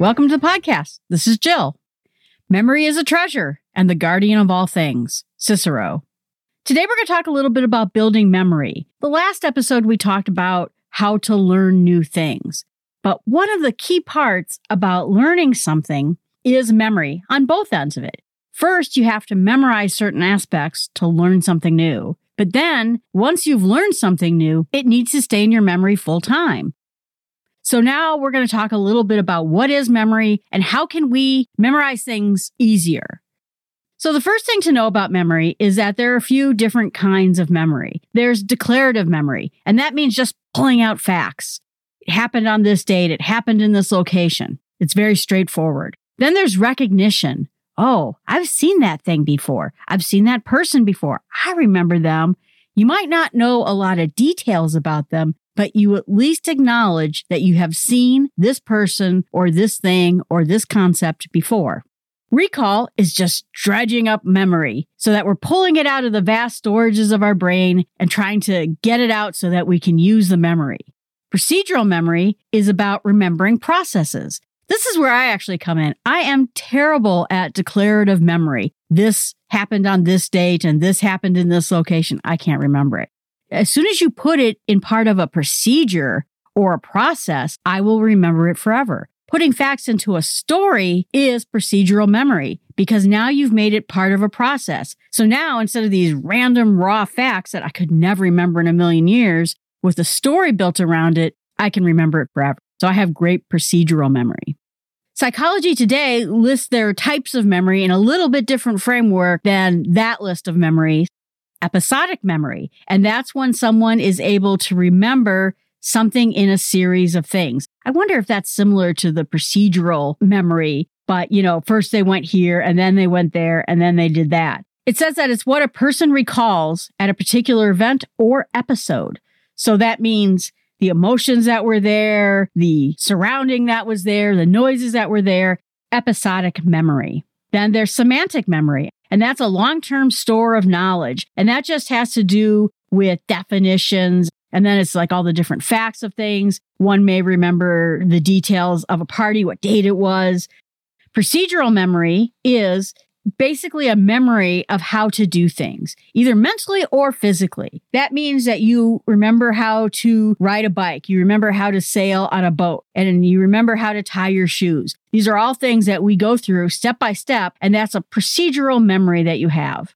Welcome to the podcast. This is Jill. Memory is a treasure and the guardian of all things. Cicero. Today, we're going to talk a little bit about building memory. The last episode, we talked about how to learn new things. But one of the key parts about learning something is memory on both ends of it. First, you have to memorize certain aspects to learn something new. But then, once you've learned something new, it needs to stay in your memory full time. So now we're going to talk a little bit about what is memory and how can we memorize things easier. So the first thing to know about memory is that there are a few different kinds of memory. There's declarative memory, and that means just pulling out facts. It happened on this date. It happened in this location. It's very straightforward. Then there's recognition. Oh, I've seen that thing before. I've seen that person before. I remember them. You might not know a lot of details about them, but you at least acknowledge that you have seen this person or this thing or this concept before. Recall is just dredging up memory so that we're pulling it out of the vast storages of our brain and trying to get it out so that we can use the memory. Procedural memory is about remembering processes. This is where I actually come in. I am terrible at declarative memory. This happened on this date and this happened in this location. I can't remember it. As soon as you put it in part of a procedure or a process, I will remember it forever. Putting facts into a story is procedural memory because now you've made it part of a process. So now instead of these random raw facts that I could never remember in a million years, with a story built around it, I can remember it forever. So I have great procedural memory. Psychology Today lists their types of memory in a little bit different framework than that list of memories. Episodic memory. And that's when someone is able to remember something in a series of things. I wonder if that's similar to the procedural memory, but you know, first they went here and then they went there and then they did that. It says that it's what a person recalls at a particular event or episode. So that means the emotions that were there, the surrounding that was there, the noises that were there, episodic memory. Then there's semantic memory, and that's a long term store of knowledge. And that just has to do with definitions. And then it's like all the different facts of things. One may remember the details of a party, what date it was. Procedural memory is basically a memory of how to do things, either mentally or physically. That means that you remember how to ride a bike, you remember how to sail on a boat, and you remember how to tie your shoes. These are all things that we go through step by step, and that's a procedural memory that you have.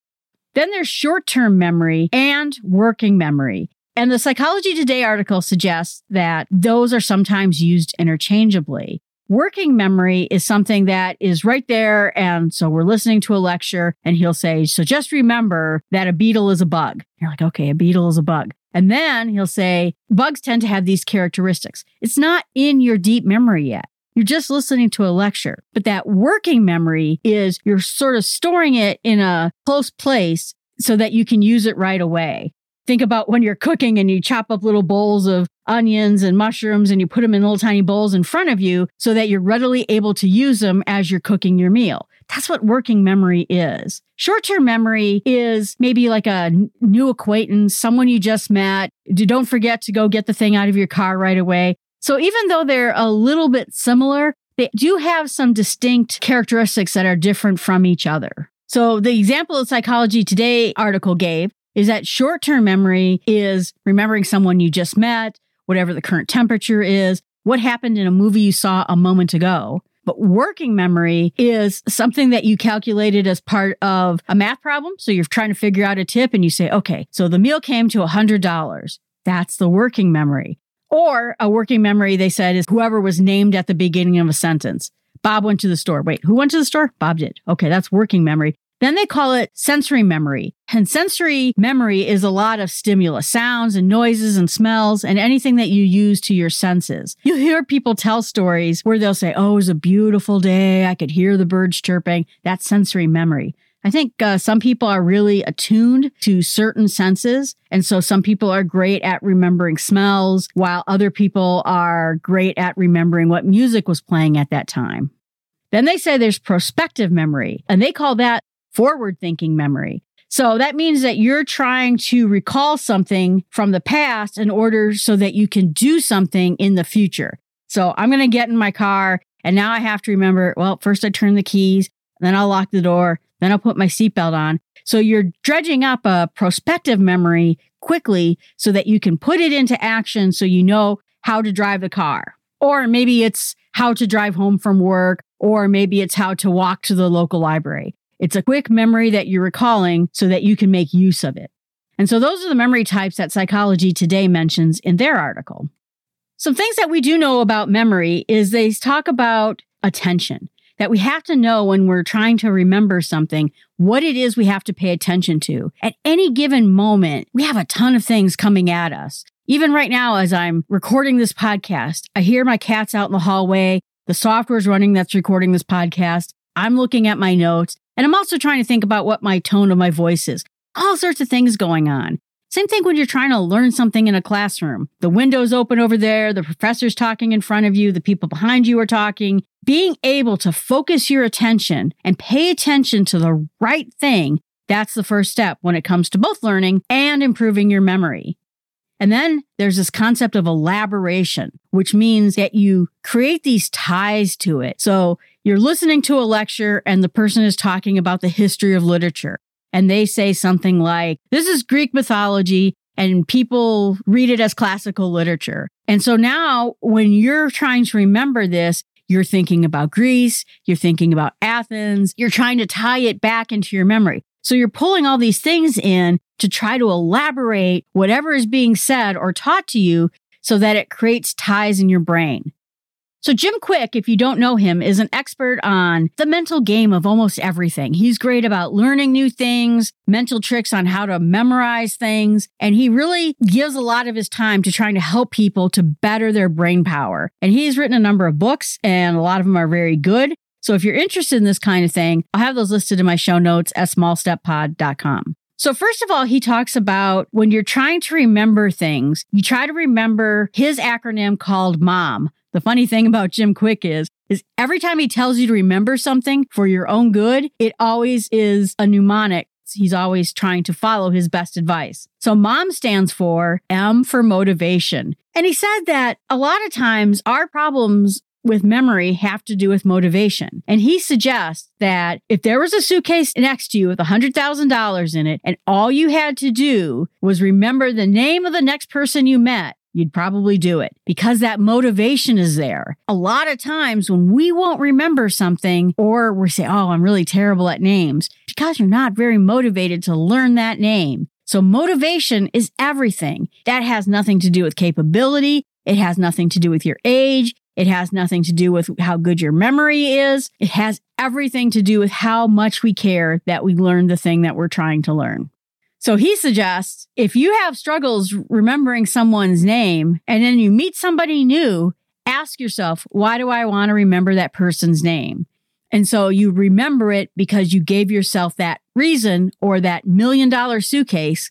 Then there's short term memory and working memory. And the Psychology Today article suggests that those are sometimes used interchangeably. Working memory is something that is right there. And so we're listening to a lecture and he'll say, So just remember that a beetle is a bug. You're like, okay, a beetle is a bug. And then he'll say, bugs tend to have these characteristics. It's not in your deep memory yet. You're just listening to a lecture. But that working memory is you're sort of storing it in a close place so that you can use it right away. Think about when you're cooking and you chop up little bowls of onions and mushrooms and you put them in little tiny bowls in front of you so that you're readily able to use them as you're cooking your meal. That's what working memory is. Short term memory is maybe like a new acquaintance, someone you just met. Don't forget to go get the thing out of your car right away. So even though they're a little bit similar, they do have some distinct characteristics that are different from each other. So the example of Psychology Today article gave is that short term memory is remembering someone you just met, whatever the current temperature is, what happened in a movie you saw a moment ago. But working memory is something that you calculated as part of a math problem. So you're trying to figure out a tip and you say, okay, so the meal came to $100. That's the working memory. Or a working memory, they said, is whoever was named at the beginning of a sentence. Bob went to the store. Wait, who went to the store? Bob did. Okay, that's working memory. Then they call it sensory memory. And sensory memory is a lot of stimulus, sounds and noises and smells and anything that you use to your senses. You hear people tell stories where they'll say, Oh, it was a beautiful day. I could hear the birds chirping. That's sensory memory. I think uh, some people are really attuned to certain senses. And so some people are great at remembering smells, while other people are great at remembering what music was playing at that time. Then they say there's prospective memory, and they call that forward thinking memory. So that means that you're trying to recall something from the past in order so that you can do something in the future. So I'm going to get in my car And now I have to remember, well, first I turn the keys, then I'll lock the door, then I'll put my seatbelt on. So you're dredging up a prospective memory quickly so that you can put it into action so you know how to drive the car. Or maybe it's how to drive home from work, or maybe it's how to walk to the local library. It's a quick memory that you're recalling so that you can make use of it. And so those are the memory types that Psychology Today mentions in their article. Some things that we do know about memory is they talk about attention, that we have to know when we're trying to remember something, what it is we have to pay attention to. At any given moment, we have a ton of things coming at us. Even right now, as I'm recording this podcast, I hear my cats out in the hallway. The software's running that's recording this podcast. I'm looking at my notes and I'm also trying to think about what my tone of my voice is. All sorts of things going on. Same thing when you're trying to learn something in a classroom. The window's open over there, the professor's talking in front of you, the people behind you are talking. Being able to focus your attention and pay attention to the right thing, that's the first step when it comes to both learning and improving your memory. And then there's this concept of elaboration, which means that you create these ties to it. So you're listening to a lecture and the person is talking about the history of literature and they say something like, this is Greek mythology and people read it as classical literature. And so now when you're trying to remember this, you're thinking about Greece, you're thinking about Athens, you're trying to tie it back into your memory. So you're pulling all these things in to try to elaborate whatever is being said or taught to you so that it creates ties in your brain. So, Jim Kwik, if you don't know him, is an expert on the mental game of almost everything. He's great about learning new things, mental tricks on how to memorize things, and he really gives a lot of his time to trying to help people to better their brain power. And he's written a number of books, and a lot of them are very good. So, if you're interested in this kind of thing, I'll have those listed in my show notes at smallstepspod.com. So, first of all, he talks about when you're trying to remember things, you try to remember his acronym called MOM the funny thing about Jim Kwik is, is every time he tells you to remember something for your own good, it always is a mnemonic. He's always trying to follow his best advice. So MOM stands for M for motivation. And he said that a lot of times our problems with memory have to do with motivation. And he suggests that if there was a suitcase next to you with $100,000 in it and all you had to do was remember the name of the next person you met, you'd probably do it because that motivation is there. A lot of times when we won't remember something or we say, Oh, I'm really terrible at names because you're not very motivated to learn that name. So motivation is everything. That has nothing to do with capability. It has nothing to do with your age. It has nothing to do with how good your memory is. It has everything to do with how much we care that we learn the thing that we're trying to learn. So he suggests if you have struggles remembering someone's name and then you meet somebody new, ask yourself, why do I want to remember that person's name? And so you remember it because you gave yourself that reason or that million dollar suitcase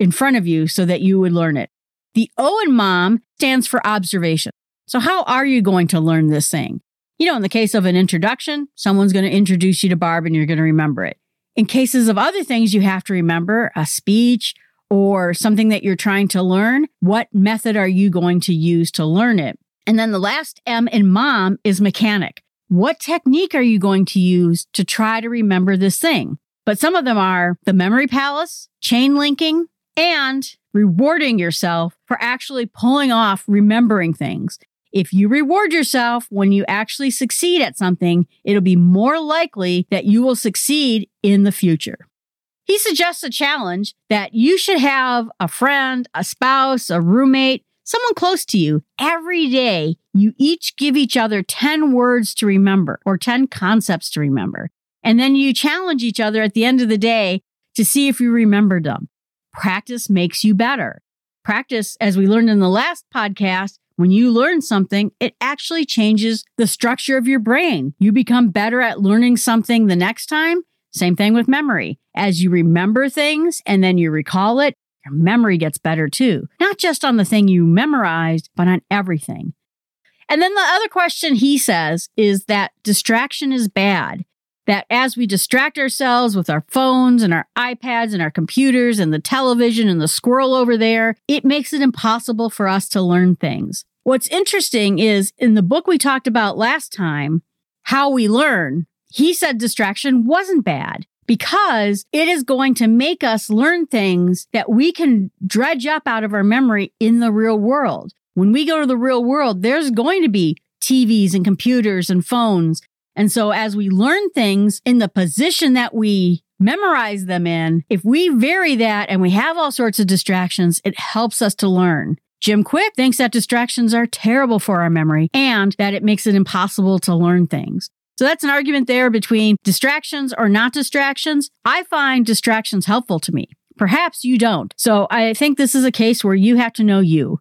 in front of you so that you would learn it. The O in mom stands for observation. So how are you going to learn this thing? You know, in the case of an introduction, someone's going to introduce you to Barb and you're going to remember it. In cases of other things you have to remember, a speech or something that you're trying to learn, what method are you going to use to learn it? And then the last M in mom is mechanic. What technique are you going to use to try to remember this thing? But some of them are the memory palace, chain linking, and rewarding yourself for actually pulling off remembering things. If you reward yourself when you actually succeed at something, it'll be more likely that you will succeed in the future. He suggests a challenge that you should have a friend, a spouse, a roommate, someone close to you. Every day, you each give each other 10 words to remember or 10 concepts to remember. And then you challenge each other at the end of the day to see if you remembered them. Practice makes you better. Practice, as we learned in the last podcast, when you learn something, it actually changes the structure of your brain. You become better at learning something the next time. Same thing with memory. As you remember things and then you recall it, your memory gets better too. Not just on the thing you memorized, but on everything. And then the other question he says is that distraction is bad. That as we distract ourselves with our phones and our iPads and our computers and the television and the squirrel over there, it makes it impossible for us to learn things. What's interesting is in the book we talked about last time, How We Learn, he said distraction wasn't bad because it is going to make us learn things that we can dredge up out of our memory in the real world. When we go to the real world, there's going to be TVs and computers and phones. And so as we learn things in the position that we memorize them in, if we vary that and we have all sorts of distractions, it helps us to learn. Jim Kwik thinks that distractions are terrible for our memory and that it makes it impossible to learn things. So that's an argument there between distractions or not distractions. I find distractions helpful to me. Perhaps you don't. So I think this is a case where you have to know you.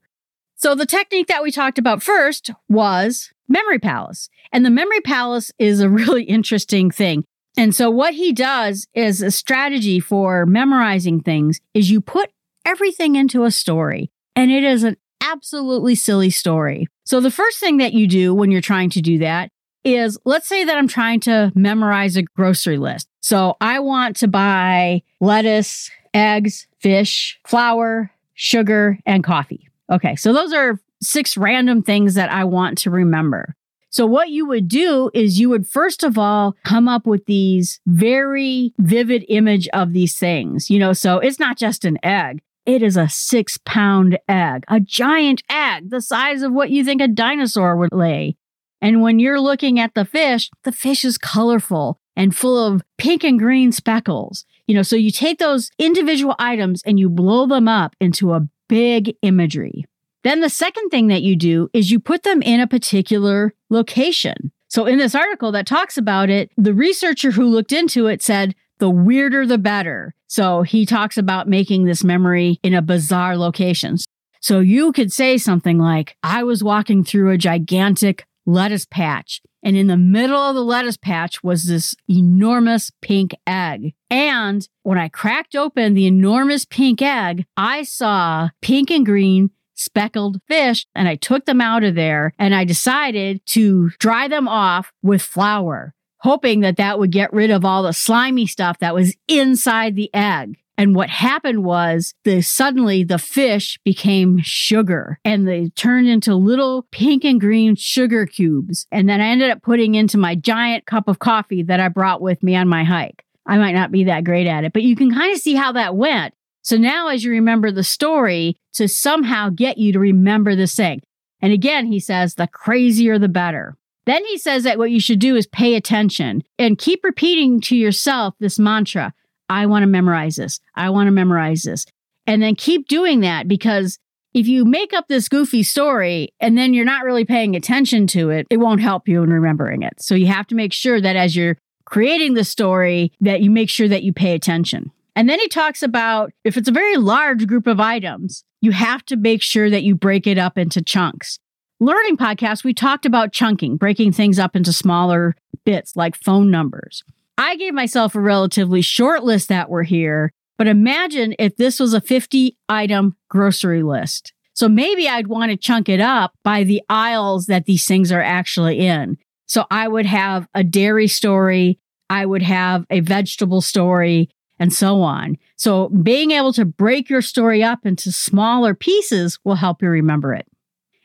So the technique that we talked about first was memory palace. And the memory palace is a really interesting thing. And so what he does is a strategy for memorizing things is you put everything into a story and it is an absolutely silly story. So the first thing that you do when you're trying to do that is let's say that I'm trying to memorize a grocery list. So I want to buy lettuce, eggs, fish, flour, sugar, and coffee. Okay. So those are six random things that I want to remember. So what you would do is you would first of all come up with these very vivid image of these things. You know, so it's not just an egg. It is a six pound egg, a giant egg, the size of what you think a dinosaur would lay. And when you're looking at the fish, the fish is colorful and full of pink and green speckles. You know, so you take those individual items and you blow them up into a big imagery. Then the second thing that you do is you put them in a particular location. So in this article that talks about it, the researcher who looked into it said the weirder the better. So he talks about making this memory in a bizarre location. So you could say something like, I was walking through a gigantic lettuce patch. And in the middle of the lettuce patch was this enormous pink egg. And when I cracked open the enormous pink egg, I saw pink and green speckled fish and I took them out of there and I decided to dry them off with flour hoping that that would get rid of all the slimy stuff that was inside the egg. And what happened was the suddenly the fish became sugar and they turned into little pink and green sugar cubes. And then I ended up putting into my giant cup of coffee that I brought with me on my hike. I might not be that great at it, but you can kind of see how that went. So now as you remember the story to somehow get you to remember this thing. And again, he says the crazier the better. Then he says that what you should do is pay attention and keep repeating to yourself this mantra I want to memorize this. I want to memorize this. And then keep doing that because if you make up this goofy story and then you're not really paying attention to it, it won't help you in remembering it. So you have to make sure that as you're creating the story that you make sure that you pay attention. And then he talks about if it's a very large group of items, you have to make sure that you break it up into chunks learning podcast, we talked about chunking, breaking things up into smaller bits like phone numbers. I gave myself a relatively short list that were here, but imagine if this was a 50 item grocery list. So maybe I'd want to chunk it up by the aisles that these things are actually in. So I would have a dairy story, I would have a vegetable story, and so on. So being able to break your story up into smaller pieces will help you remember it.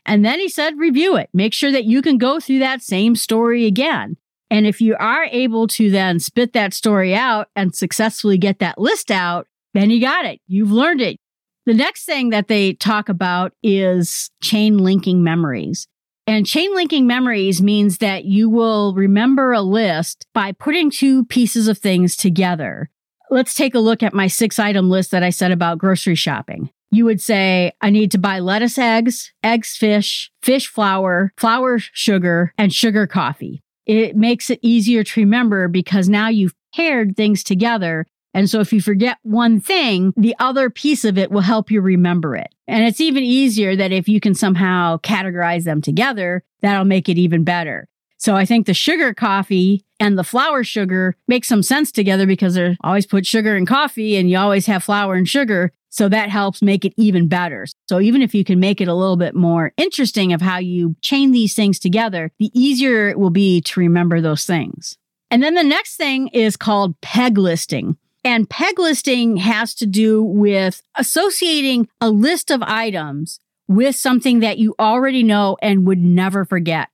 And then he said, review it. Make sure that you can go through that same story again. And if you are able to then spit that story out and successfully get that list out, then you got it. You've learned it. The next thing that they talk about is chain linking memories. And chain linking memories means that you will remember a list by putting two pieces of things together. Let's take a look at my six item list that I said about grocery shopping you would say, I need to buy lettuce eggs, eggs fish, fish flour, flour sugar, and sugar coffee. It makes it easier to remember because now you've paired things together. And so if you forget one thing, the other piece of it will help you remember it. And it's even easier that if you can somehow categorize them together, that'll make it even better. So I think the sugar coffee and the flour sugar make some sense together because they're always put sugar in coffee and you always have flour and sugar. So that helps make it even better. So even if you can make it a little bit more interesting of how you chain these things together, the easier it will be to remember those things. And then the next thing is called peg listing. And peg listing has to do with associating a list of items with something that you already know and would never forget.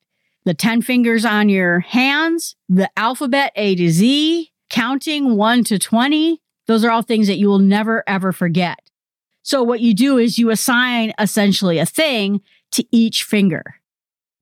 The 10 fingers on your hands, the alphabet A to Z, counting 1 to 20, those are all things that you will never ever forget. So what you do is you assign essentially a thing to each finger.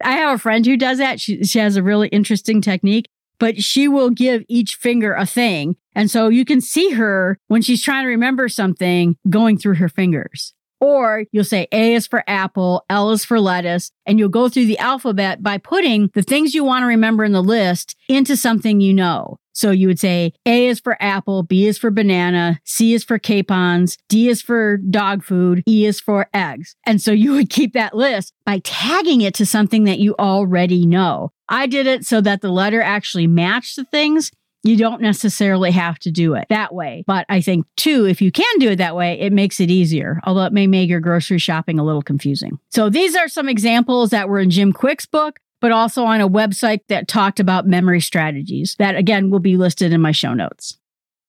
I have a friend who does that. She, she has a really interesting technique, but she will give each finger a thing. And so you can see her when she's trying to remember something going through her fingers. Or you'll say A is for apple, L is for lettuce, and you'll go through the alphabet by putting the things you want to remember in the list into something you know. So you would say A is for apple, B is for banana, C is for capons, D is for dog food, E is for eggs. And so you would keep that list by tagging it to something that you already know. I did it so that the letter actually matched the things you don't necessarily have to do it that way. But I think, too, if you can do it that way, it makes it easier, although it may make your grocery shopping a little confusing. So these are some examples that were in Jim Kwik's book, but also on a website that talked about memory strategies that, again, will be listed in my show notes.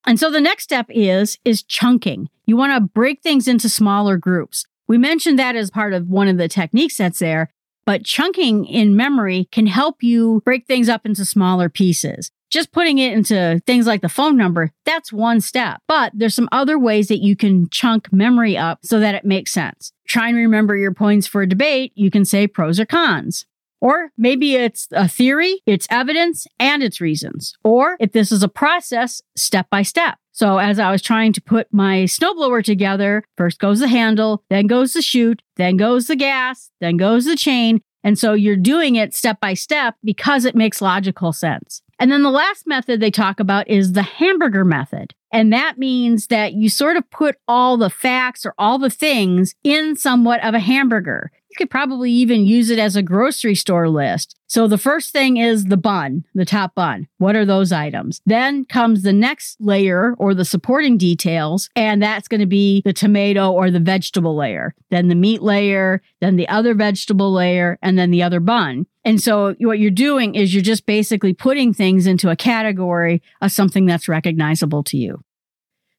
And so the next step is is chunking. You want to break things into smaller groups. We mentioned that as part of one of the techniques that's there, but chunking in memory can help you break things up into smaller pieces. Just putting it into things like the phone number, that's one step. But there's some other ways that you can chunk memory up so that it makes sense. Try and remember your points for a debate. You can say pros or cons. Or maybe it's a theory, it's evidence, and its reasons. Or if this is a process, step by step. So as I was trying to put my snowblower together, first goes the handle, then goes the chute, then goes the gas, then goes the chain. And so you're doing it step by step because it makes logical sense. And then the last method they talk about is the hamburger method. And that means that you sort of put all the facts or all the things in somewhat of a hamburger. You could probably even use it as a grocery store list. So the first thing is the bun, the top bun. What are those items? Then comes the next layer or the supporting details, and that's going to be the tomato or the vegetable layer, then the meat layer, then the other vegetable layer, and then the other bun. And so what you're doing is you're just basically putting things into a category of something that's recognizable to you.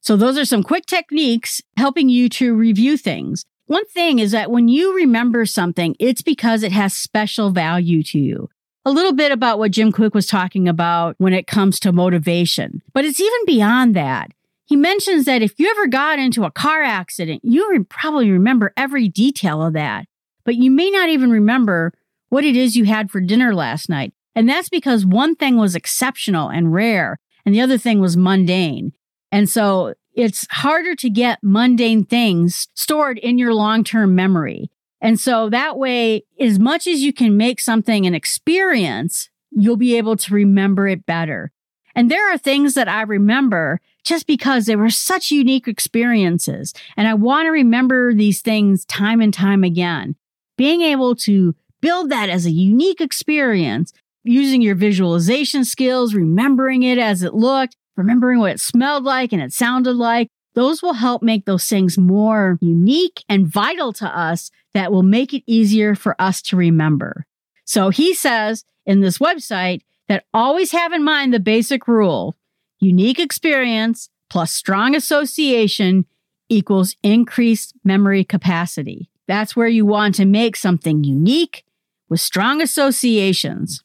So those are some quick techniques helping you to review things. One thing is that when you remember something, it's because it has special value to you. A little bit about what Jim Kwik was talking about when it comes to motivation, but it's even beyond that. He mentions that if you ever got into a car accident, you probably remember every detail of that, but you may not even remember what it is you had for dinner last night. And that's because one thing was exceptional and rare, and the other thing was mundane. And so it's harder to get mundane things stored in your long term memory. And so that way, as much as you can make something an experience, you'll be able to remember it better. And there are things that I remember just because they were such unique experiences. And I want to remember these things time and time again. Being able to build that as a unique experience using your visualization skills, remembering it as it looked, remembering what it smelled like and it sounded like, those will help make those things more unique and vital to us that will make it easier for us to remember. So he says in this website that always have in mind the basic rule unique experience plus strong association equals increased memory capacity. That's where you want to make something unique with strong associations.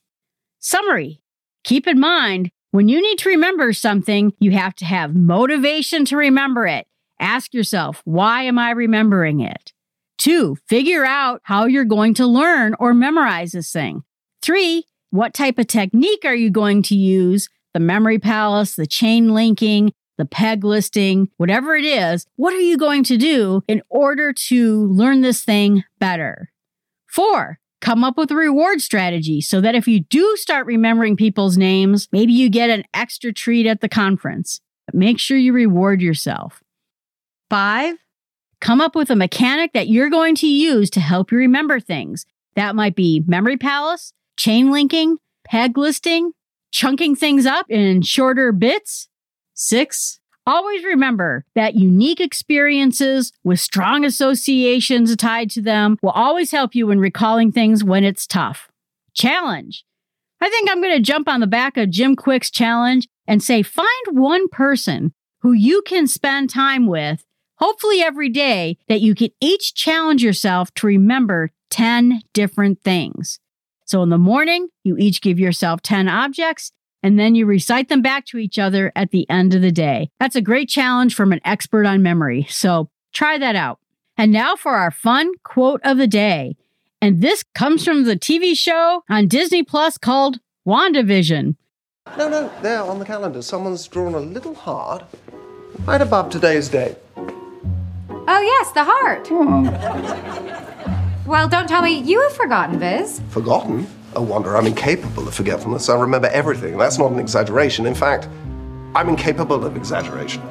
Summary Keep in mind when you need to remember something, you have to have motivation to remember it. Ask yourself, why am I remembering it? Two, figure out how you're going to learn or memorize this thing. Three, what type of technique are you going to use? The memory palace, the chain linking, the peg listing, whatever it is, what are you going to do in order to learn this thing better? Four, Come up with a reward strategy so that if you do start remembering people's names, maybe you get an extra treat at the conference. But make sure you reward yourself. Five, come up with a mechanic that you're going to use to help you remember things. That might be Memory Palace, chain linking, peg listing, chunking things up in shorter bits. Six, Always remember that unique experiences with strong associations tied to them will always help you in recalling things when it's tough. Challenge. I think I'm going to jump on the back of Jim Kwik's challenge and say find one person who you can spend time with, hopefully every day, that you can each challenge yourself to remember 10 different things. So in the morning, you each give yourself 10 objects and then you recite them back to each other at the end of the day. That's a great challenge from an expert on memory. So try that out. And now for our fun quote of the day. And this comes from the TV show on Disney Plus called WandaVision. No, no, there on the calendar, someone's drawn a little heart right above today's date. Oh, yes, the heart. well, don't tell me you have forgotten, Viz. Forgotten? Oh, Wanda, I'm incapable of forgetfulness. I remember everything. That's not an exaggeration. In fact, I'm incapable of exaggeration.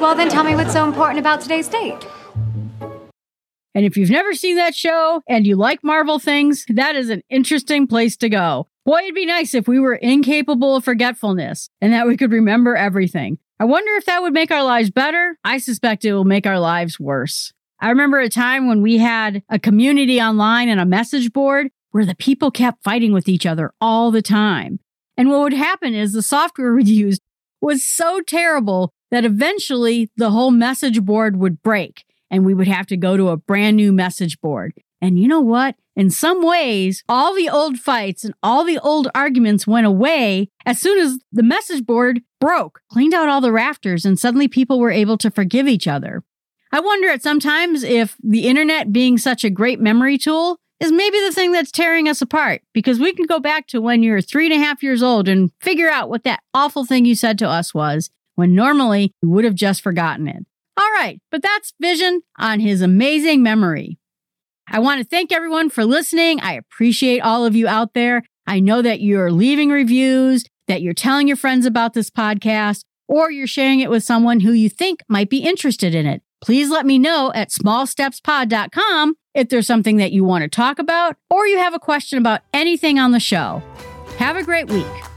Well, then tell me what's so important about today's date. And if you've never seen that show and you like Marvel things, that is an interesting place to go. Boy, it'd be nice if we were incapable of forgetfulness and that we could remember everything. I wonder if that would make our lives better. I suspect it will make our lives worse. I remember a time when we had a community online and a message board where the people kept fighting with each other all the time. And what would happen is the software we used was so terrible that eventually the whole message board would break and we would have to go to a brand new message board. And you know what? In some ways, all the old fights and all the old arguments went away as soon as the message board broke, cleaned out all the rafters, and suddenly people were able to forgive each other. I wonder at sometimes if the internet being such a great memory tool is maybe the thing that's tearing us apart because we can go back to when you're three and a half years old and figure out what that awful thing you said to us was when normally you would have just forgotten it. All right, but that's Vision on his amazing memory. I want to thank everyone for listening. I appreciate all of you out there. I know that you're leaving reviews, that you're telling your friends about this podcast, or you're sharing it with someone who you think might be interested in it. Please let me know at smallstepspod.com if there's something that you want to talk about or you have a question about anything on the show. Have a great week.